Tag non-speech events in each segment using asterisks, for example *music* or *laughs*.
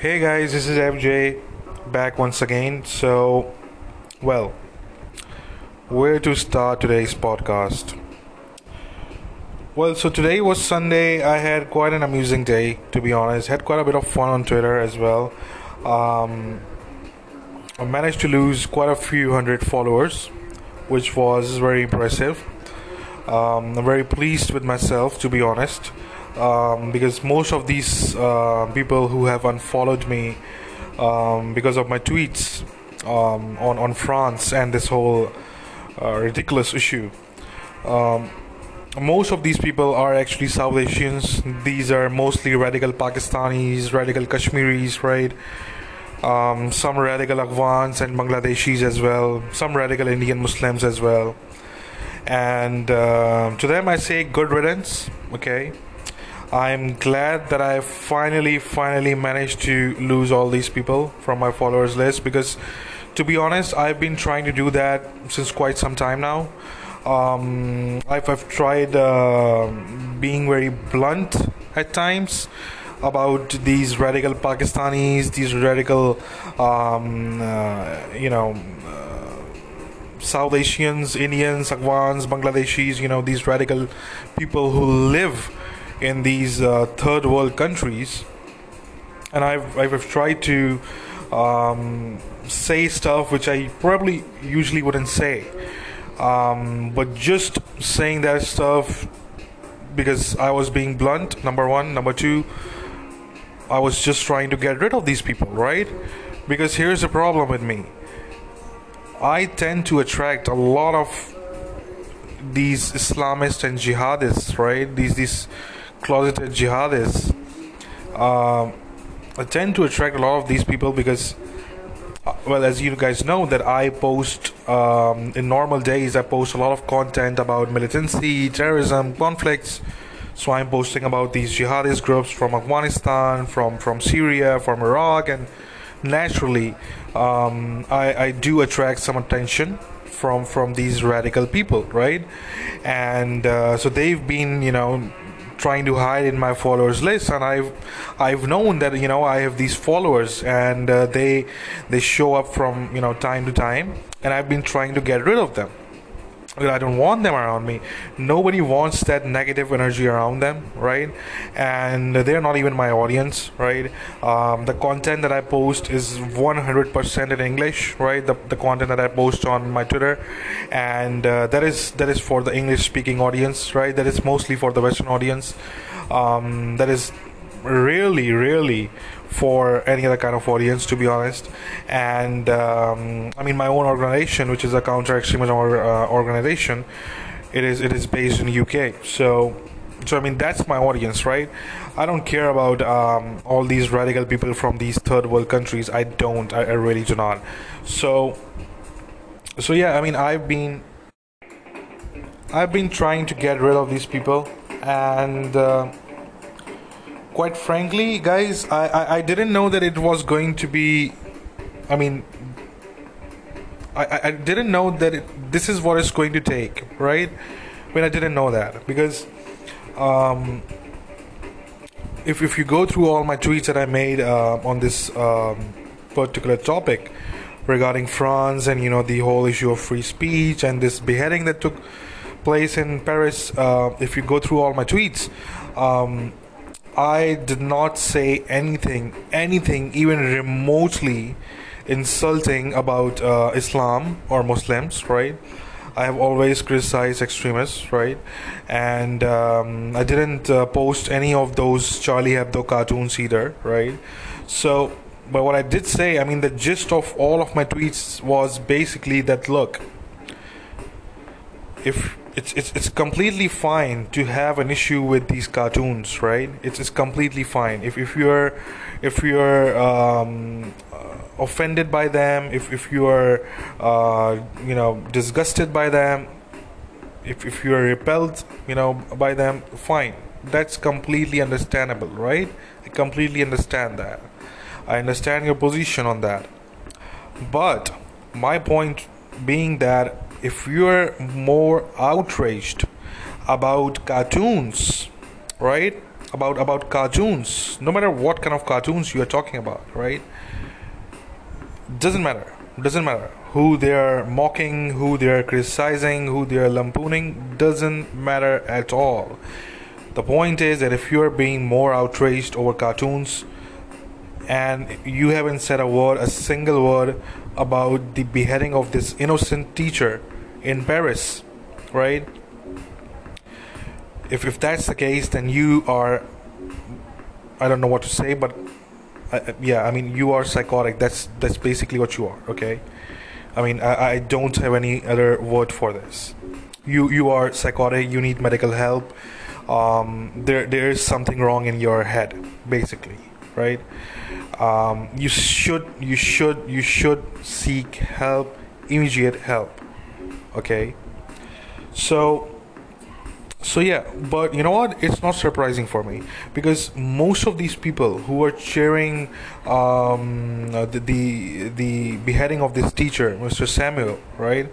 Hey guys, this is FJ back once again. So, well, where to start today's podcast? Well, so today was Sunday. I had quite an amusing day, to be honest. Had quite a bit of fun on Twitter as well. Um, I managed to lose quite a few hundred followers, which was very impressive. Um, I'm very pleased with myself, to be honest um, because most of these uh, people who have unfollowed me um, because of my tweets um, on on France and this whole uh, ridiculous issue. Um, most of these people are actually South Asians. These are mostly radical Pakistanis, radical Kashmiris, right? Um, some radical Afghans and Bangladeshis as well. Some radical Indian Muslims as well. And uh, to them, I say good riddance. Okay, I'm glad that I finally, finally managed to lose all these people from my followers list because, to be honest, I've been trying to do that since quite some time now. Um, I've, I've, tried uh, being very blunt at times about these radical Pakistanis, these radical, um, uh, you know. Uh, South Asians, Indians, Afghans, Bangladeshis, you know, these radical people who live in these uh, third world countries, and I've I've tried to um, say stuff which I probably usually wouldn't say, um, but just saying that stuff because I was being blunt. Number one, number two, I was just trying to get rid of these people, right? Because here's the problem with me. I tend to attract a lot of these Islamists and jihadists, right? These these closeted jihadists uh, tend to attract a lot of these people because uh, well as you guys know that i post um, in normal days i post a lot of content about militancy terrorism conflicts. So i'm posting about these jihadist groups from afghanistan from from syria from iraq and naturally um, I, I do attract some attention from from these radical people right? And uh, so they've been you know trying to hide in my followers list and i've i've known that you know i have these followers and uh, they they show up from you know time to time and i've been trying to get rid of them I don't want them around me. Nobody wants that negative energy around them, right? And they're not even my audience, right? Um, the content that I post is 100% in English, right? The, the content that I post on my Twitter, and uh, that is that is for the English-speaking audience, right? That is mostly for the Western audience. Um, that is really, really for any other kind of audience, to be honest. And um, I mean, my own organization, which is a counter extremism uh, organization, it is it is based in UK. So, so I mean, that's my audience, right? I don't care about um, all these radical people from these third world countries. I don't. I, I really do not. So, so yeah. I mean, I've been I've been trying to get rid of these people and. Uh, quite frankly, guys, I, I, I didn't know that it was going to be. I mean, I, I didn't know that it, this is what it's going to take, right? I mean, I didn't know that because um, if if you go through all my tweets that I made uh, on this um, particular topic regarding France and you know the whole issue of free speech and this beheading that took place in Paris, uh, if you go through all my tweets. Um, I did not say anything, anything even remotely insulting about uh, Islam or Muslims, right? I have always criticized extremists, right? And um, I didn't uh, post any of those Charlie Hebdo cartoons either, right? So, but what I did say, I mean, the gist of all of my tweets was basically that look, if it's it's it's completely fine to have an issue with these cartoons, right? It's it's completely fine. If if you're if you're um, uh, offended by them, if if you are uh, you know disgusted by them, if if you are repelled, you know by them, fine. That's completely understandable, right? I completely understand that. I understand your position on that. But my point being that if you're more outraged about cartoons, right? about about cartoons no matter what kind of cartoons you are talking about right? Doesn't matter doesn't matter. Who they are mocking who they are criticizing who they are lampooning doesn't matter at all. The point is that if you are being more outraged over cartoons and you haven't said a word a single word about the beheading of this innocent teacher in paris right if if that's the case, then you are. I don't know what to say, but yeah, I mean you are psychotic. That's that's basically what you are. Okay, I mean I, I don't have any other word for this. You you are psychotic. You need medical help. Um, there there is something wrong in your head, basically, right? Um, you should you should you should seek help, immediate help. Okay, so so yeah but you know what? It's not surprising for me because most of these people who are cheering um, the, the, the beheading of this teacher mr samuel right?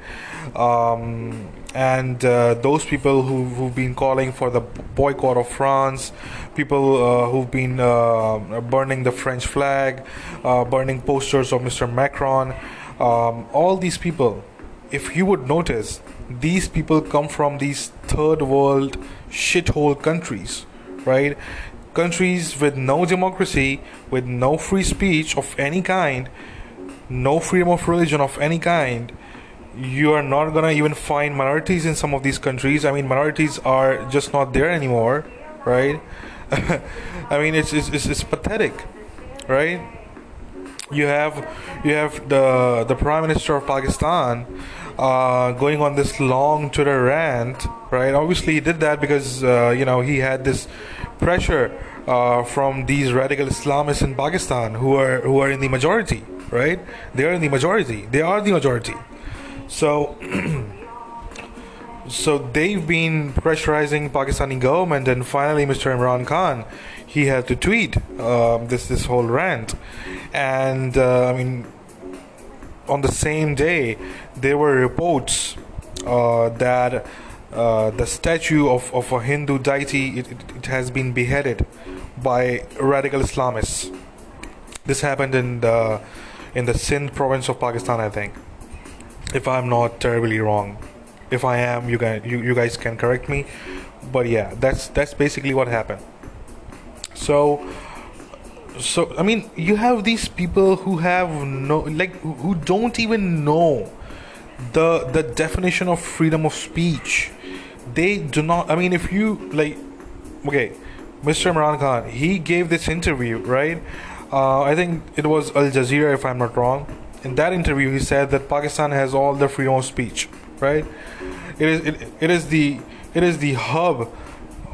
Um, and uh, those people who, who've been calling for the boycott of france people uh, who've been uh, burning the french flag uh, burning posters of mr macron um, all these people if you would notice these people come from these third world shithole countries, right? Countries with no democracy, with no free speech of any kind, no freedom of religion of any kind. You are not gonna even find minorities in some of these countries. I mean, minorities are just not there anymore, right? *laughs* I mean, it's, it's, it's, it's pathetic, right? You have you have the the prime minister of Pakistan uh, going on this long Twitter rant, right? Obviously, he did that because uh, you know he had this pressure uh, from these radical Islamists in Pakistan who are who are in the majority, right? They are in the majority. They are the majority. So. *clears throat* so they've been pressurizing Pakistani government, and finally, Mr. Imran Khan, he had to tweet um, this this whole rant, and uh, I mean, on the same day, there were reports uh, that uh, the statue of, of a Hindu deity it, it, it, has been beheaded by radical Islamists. This happened in the in the Sindh province of Pakistan, I think, if I'm not terribly wrong. If I am, you guys you, you guys can correct me. But yeah, that's that's basically what happened. So so I mean, you have these people who have no like who don't even know the the definition of freedom of speech. They do not. I mean, if you like, okay, Mr. Imran Khan, he gave this interview, right? Uh, I think it was Al Jazeera, if I'm not wrong. In that interview, he said that Pakistan has all the freedom of speech, right? It is it, it is the it is the hub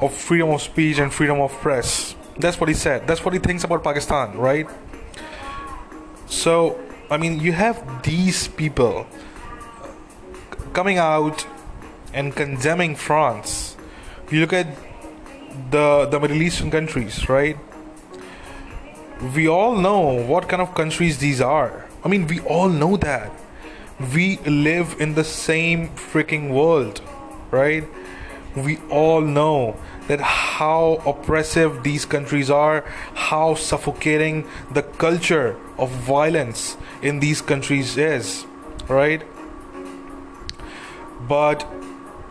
of freedom of speech and freedom of press that's what he said. That's what he thinks about Pakistan, right? So, I mean, you have these people coming out and condemning France. You look at the the Middle Eastern countries, right? We all know what kind of countries these are. I mean, we all know that. We live in the same freaking world, right? We all know that how oppressive these countries are, how suffocating the culture of violence in these countries is, right? But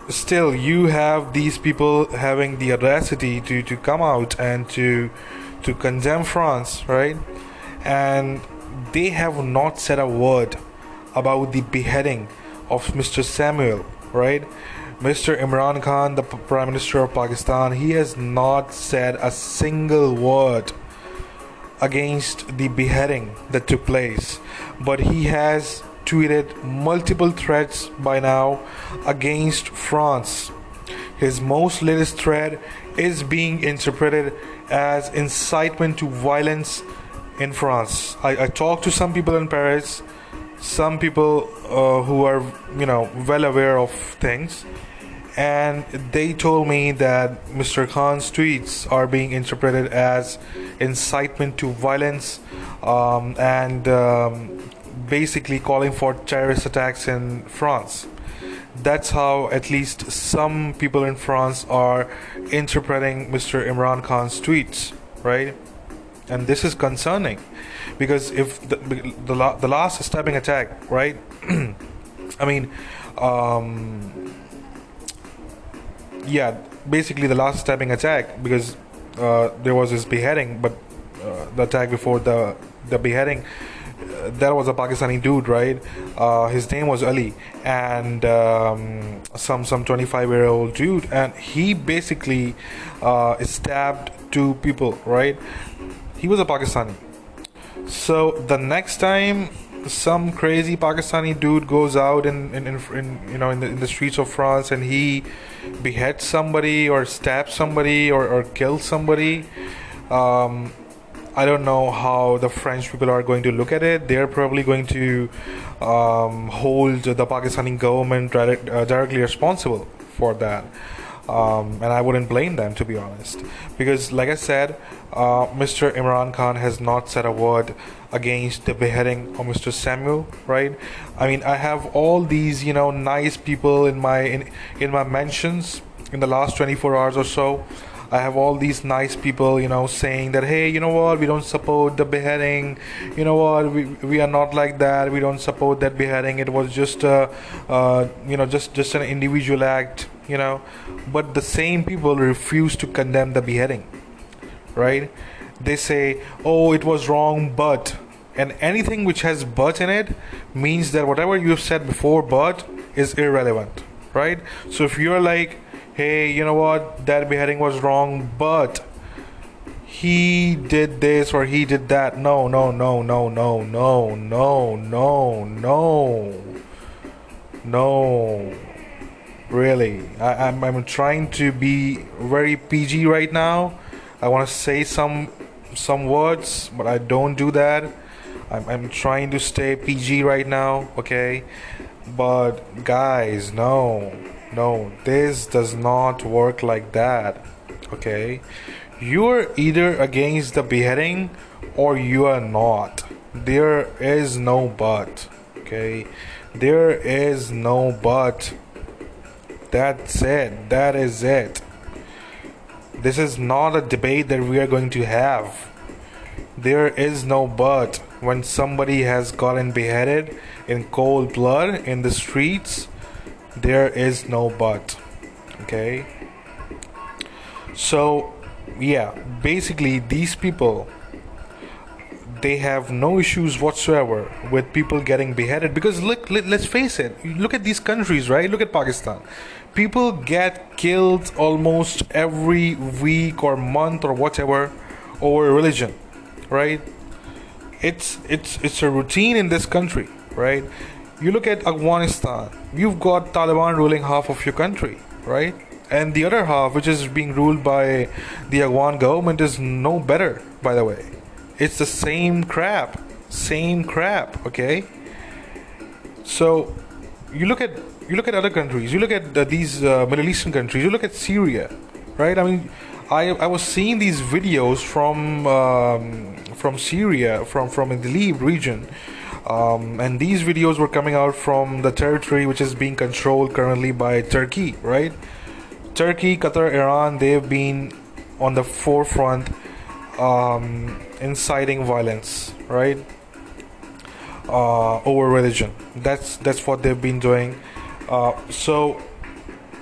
still, you have these people having the audacity to, to come out and to to condemn France, right? And they have not said a word about the beheading of Mr. Samuel, right? Mr. Imran Khan, the Prime Minister of Pakistan, he has not said a single word against the beheading that took place, but he has tweeted multiple threats by now against France. His most latest threat is being interpreted as incitement to violence in France. I, I talked to some people in Paris, some people uh, who are, you know, well aware of things and they told me that Mr. Khan's tweets are being interpreted as incitement to violence um, and um, basically calling for terrorist attacks in France. That's how at least some people in France are interpreting Mr. Imran Khan's tweets, right? And this is concerning because if the the, the last stabbing attack, right? *clears throat* I mean, um, yeah, basically the last stabbing attack because uh, there was this beheading, but uh, the attack before the the beheading that was a Pakistani dude, right? Uh, his name was Ali, and um, some some 25 year old dude, and he basically uh, stabbed two people, right? He was a Pakistani. So the next time some crazy Pakistani dude goes out in, in, in, in you know in the, in the, streets of France and he beheads somebody or stabs somebody or, or kills somebody. Um, I don't know how the French people are going to look at it. They're probably going to um, hold the Pakistani government direct, uh, directly responsible for that. Um, and I wouldn't blame them to be honest, because like I said, uh, Mr. Imran Khan has not said a word against the beheading of Mr. Samuel. Right? I mean, I have all these you know nice people in my in in my mentions in the last 24 hours or so I have all these nice people, you know, saying that, hey, you know what, we don't support the beheading. You know what, we, we are not like that. We don't support that beheading. It was just a, uh, you know, just just an individual act. You know, but the same people refuse to condemn the beheading, right? They say, oh, it was wrong, but and anything which has but in it means that whatever you have said before but is irrelevant right so if you're like hey, you know what, that beheading was wrong, but he did this or he did that. No, no, no, no, no, no, no, no, no, no. Really, I, I'm I'm trying to be very PG right now. I want to say some some words, but I don't do that. I'm I'm trying to stay PG right now, okay? But guys, no. No, this does not work like that. Okay? You're either against the beheading or you are not. There is no but. Okay? There is no but. That's it. That is it. This is not a debate that we are going to have. There is no but when somebody has gotten beheaded in cold blood in the streets there is no but okay so yeah basically these people they have no issues whatsoever with people getting beheaded because look let, us face it look at these countries right look at pakistan people get killed almost every week or month or whatever over religion right it's it's it's a routine in this country right you look at Afghanistan, you've got Taliban ruling half of your country, right? And the other half, which is being ruled by the Afghan government, is no better, by the way. It's the same crap, same crap, okay? So you look at you look at other countries, you look at uh, these uh, Middle Eastern countries, you look at Syria, right? I mean, I, I was seeing these videos from um, from Syria, from from the Idlib region, um, and these videos were coming out from the territory which is being controlled currently by Turkey, right? Turkey, Qatar, Iran, they've been on the forefront um, inciting violence, right? Uh, over religion. That's that's what they've been doing. Uh, so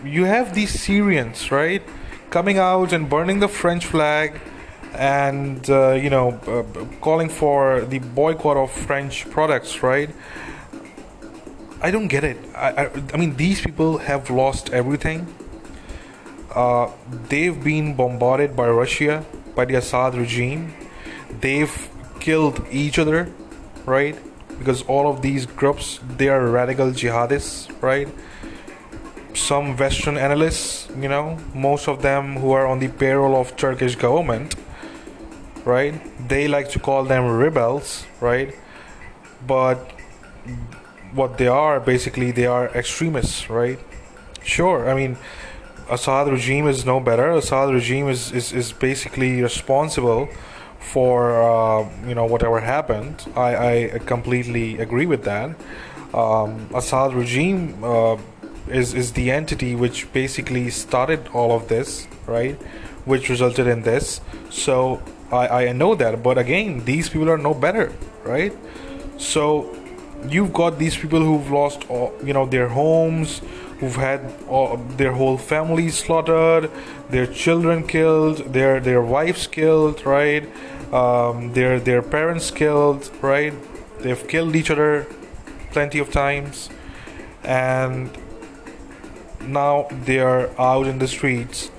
you have these Syrians, right, coming out and burning the French flag and uh, you know uh, calling for the boycott of French products, right? I don't get it. I, I, I mean, these people have lost everything. Uh, they've been bombarded by Russia, by the Assad regime. They've killed each other, right? Because all of these groups, they are radical jihadists, right? Some Western analysts, you know, most of them who are on the payroll of Turkish government, right? They like to call them rebels, right? But what they are basically they are extremists, right? Sure, I mean Assad regime is no better. Assad regime is, is, is basically responsible for uh, you know whatever happened. I, I completely agree with that. Um, Assad regime uh, is is the entity which basically started all of this, right? Which resulted in this. So I I know that, but again, these people are no better, right? So you've got these people who've lost all, you know their homes who've had all, their whole families slaughtered their children killed their their wives killed right? Um, their their parents killed right? They've killed each other plenty of times. And now they are out in the streets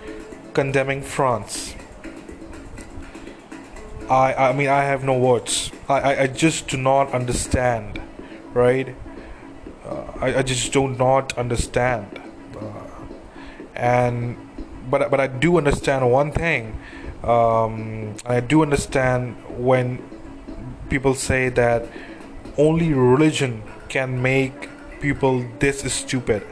condemning France. I, I mean I have no words. I, I, I just do not understand right? Uh, I, I just do not understand, uh, and but but I do understand one thing. Um, I do understand when people say that only religion can make people this stupid,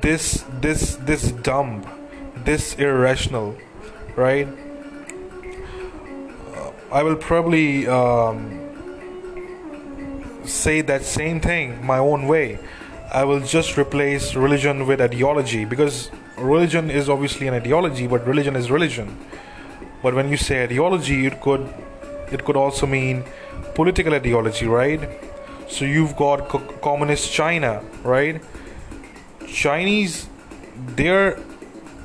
this this this dumb, this irrational, right? Uh, I will probably. Um, say that same thing my own way. I will just replace religion with ideology because religion is obviously an ideology, but religion is religion. But when you say ideology, it could it could also mean political ideology, right? So you've got co- communist China, right? Chinese, they're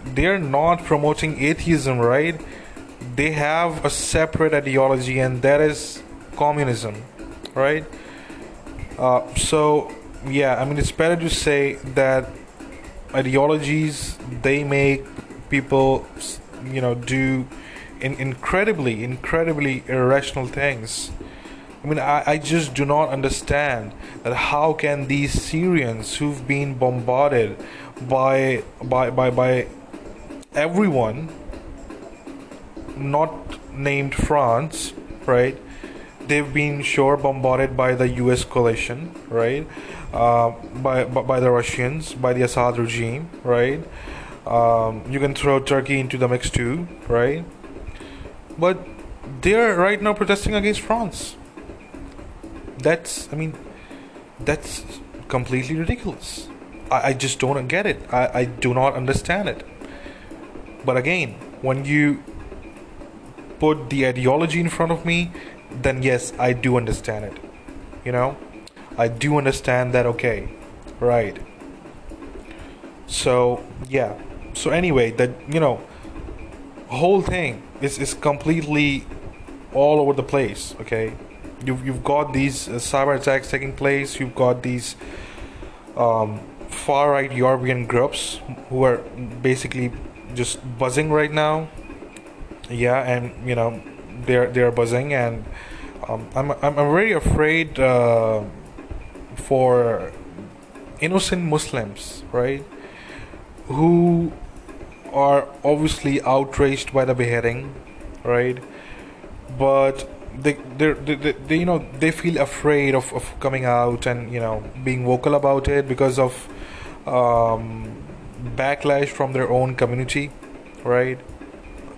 they're not promoting atheism, right? They have a separate ideology, and that is communism, right? Uh, so, yeah, I mean, it's better to say that ideologies they make people, you know, do in incredibly, incredibly irrational things. I mean, I, I just do not understand that how can these Syrians who've been bombarded by by by by everyone, not named France, right? They've been sure bombarded by the U.S. coalition, right? Uh, by, by the Russians, by the Assad regime, right? Um, you can throw Turkey into the mix too, right? But they're right now protesting against France. That's, I mean, that's completely ridiculous. I, I just don't get it. I, I do not understand it. But again, when you put the ideology in front of me then yes, I do understand it. You know, I do understand that. Okay, right. So yeah. So anyway, that you know, whole thing is is completely all over the place. Okay, you've you've got these uh, cyber attacks taking place. You've got these um, far right European groups who are basically just buzzing right now. Yeah, and you know they're they're buzzing and um, I'm, I'm I'm very afraid uh, for innocent Muslims right who are obviously outraged by the beheading right but they they, they, they you know they feel afraid of, of coming out and you know being vocal about it because of um, backlash from their own community right.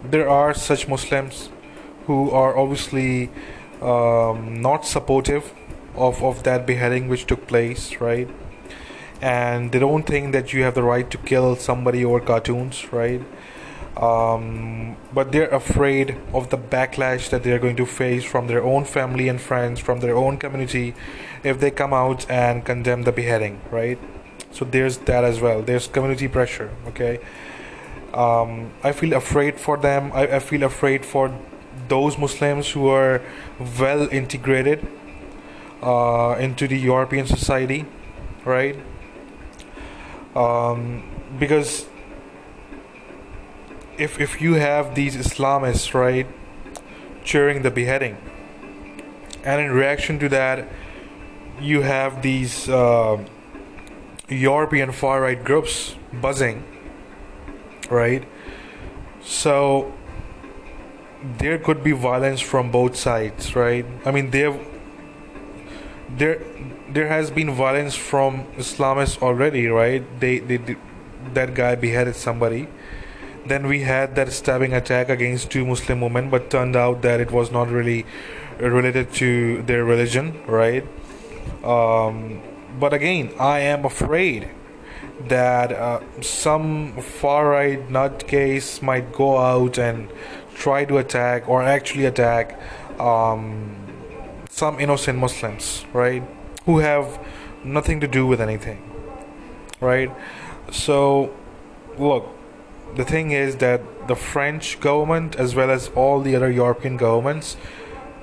There are such muslims who are obviously um, not supportive of, of that beheading which took place, right? And they don't think that you have the right to kill somebody over cartoons, right? Um, but they're afraid of the backlash that they're going to face from their own family and friends, from their own community, if they come out and condemn the beheading, right? So there's that as well. There's community pressure, okay? Um, I feel afraid for them. I, I feel afraid for those Muslims who are well integrated uh, into the European society, right? Um, because if if you have these Islamists, right, cheering the beheading, and in reaction to that, you have these uh, European far right groups buzzing, right? So there could be violence from both sides, right? I mean, there, there, there has been violence from Islamists already, right? They, they, that guy beheaded somebody. Then we had that stabbing attack against two Muslim women, but turned out that it was not really related to their religion, right? Um, but again, I am afraid that uh, some far right nutcase might go out and try to attack or actually attack um, some innocent Muslims, right? Who have nothing to do with anything, right? So, look, the thing is that the French government, as well as all the other European governments,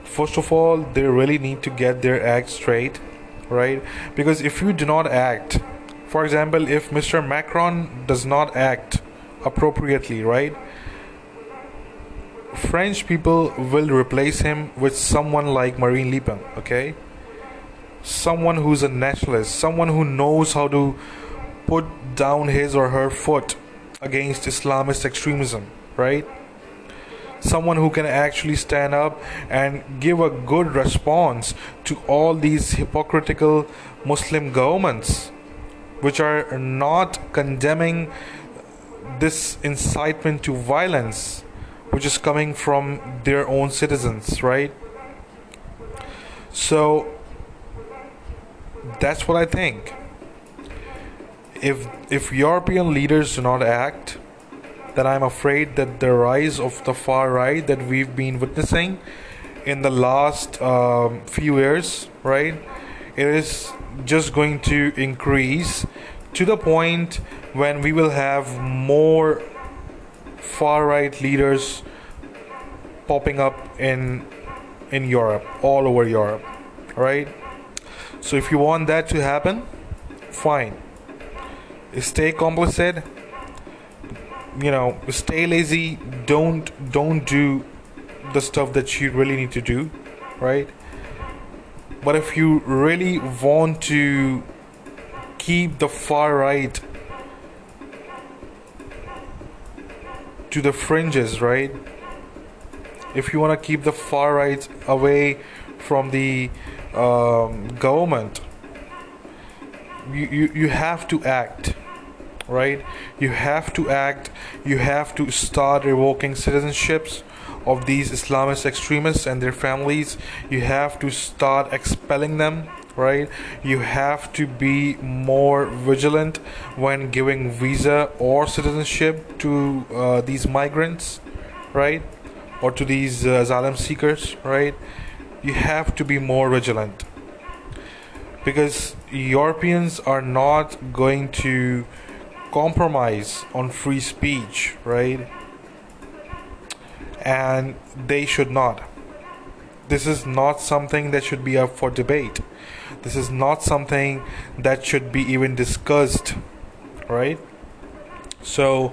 first of all, they really need to get their act straight, right? Because if you do not act, for example, if Mr. Macron does not act appropriately, right? French people will replace him with someone like Marine Le Pen, okay? Someone who's a nationalist, someone who knows how to put down his or her foot against Islamist extremism, right? Someone who can actually stand up and give a good response to all these hypocritical Muslim governments which are not condemning this incitement to violence which is coming from their own citizens, right? So that's what I think. If if European leaders do not act, then I'm afraid that the rise of the far right that we've been witnessing in the last um, few years, right, it is just going to increase to the point when we will have more far right leaders popping up in in Europe, all over Europe, right? So if you want that to happen, fine. Stay complicit. You know, stay lazy. Don't don't do the stuff that you really need to do, right? But if you really want to keep the far right to the fringes, right? If you want to keep the far right away from the um, government, you, you, you have to act, right? You have to act, you have to start revoking citizenships of these Islamist extremists and their families. You have to start expelling them right? You have to be more vigilant when giving visa or citizenship to uh, these migrants right? Or to these uh, asylum seekers right? You have to be more vigilant. Because Europeans are not going to compromise on free speech right? And they should not this is not something that should be up for debate this is not something that should be even discussed, right? So,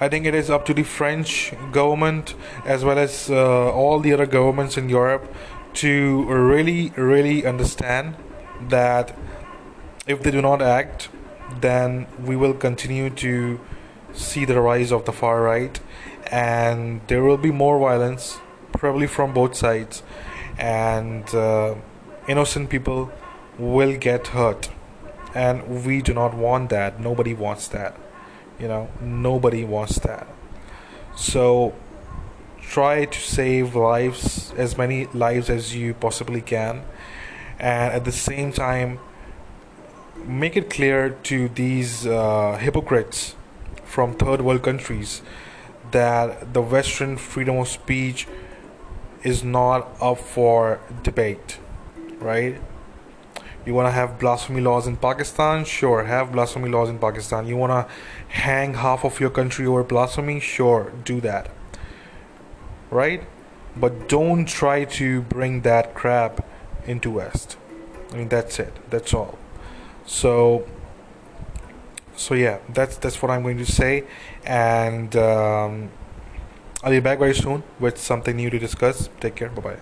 I think it is up to the French government as well as uh, all the other governments in Europe to really, really understand that if they do not act, then we will continue to see the rise of the far right and there will be more violence, probably from both sides, and uh, innocent people will get hurt. And we do not want that. Nobody wants that. You know nobody wants that. So try to save lives as many lives as you possibly can. And at the same time make it clear to these uh, hypocrites from third world countries that the western freedom of speech is not up for debate right you want to have blasphemy laws in Pakistan? Sure, have blasphemy laws in Pakistan. You want to hang half of your country over blasphemy? Sure, do that. Right? But don't try to bring that crap into West. I mean, that's it. That's all. So, so yeah, that's that's what I'm going to say, and um, I'll be back very soon with something new to discuss. Take care. Bye bye.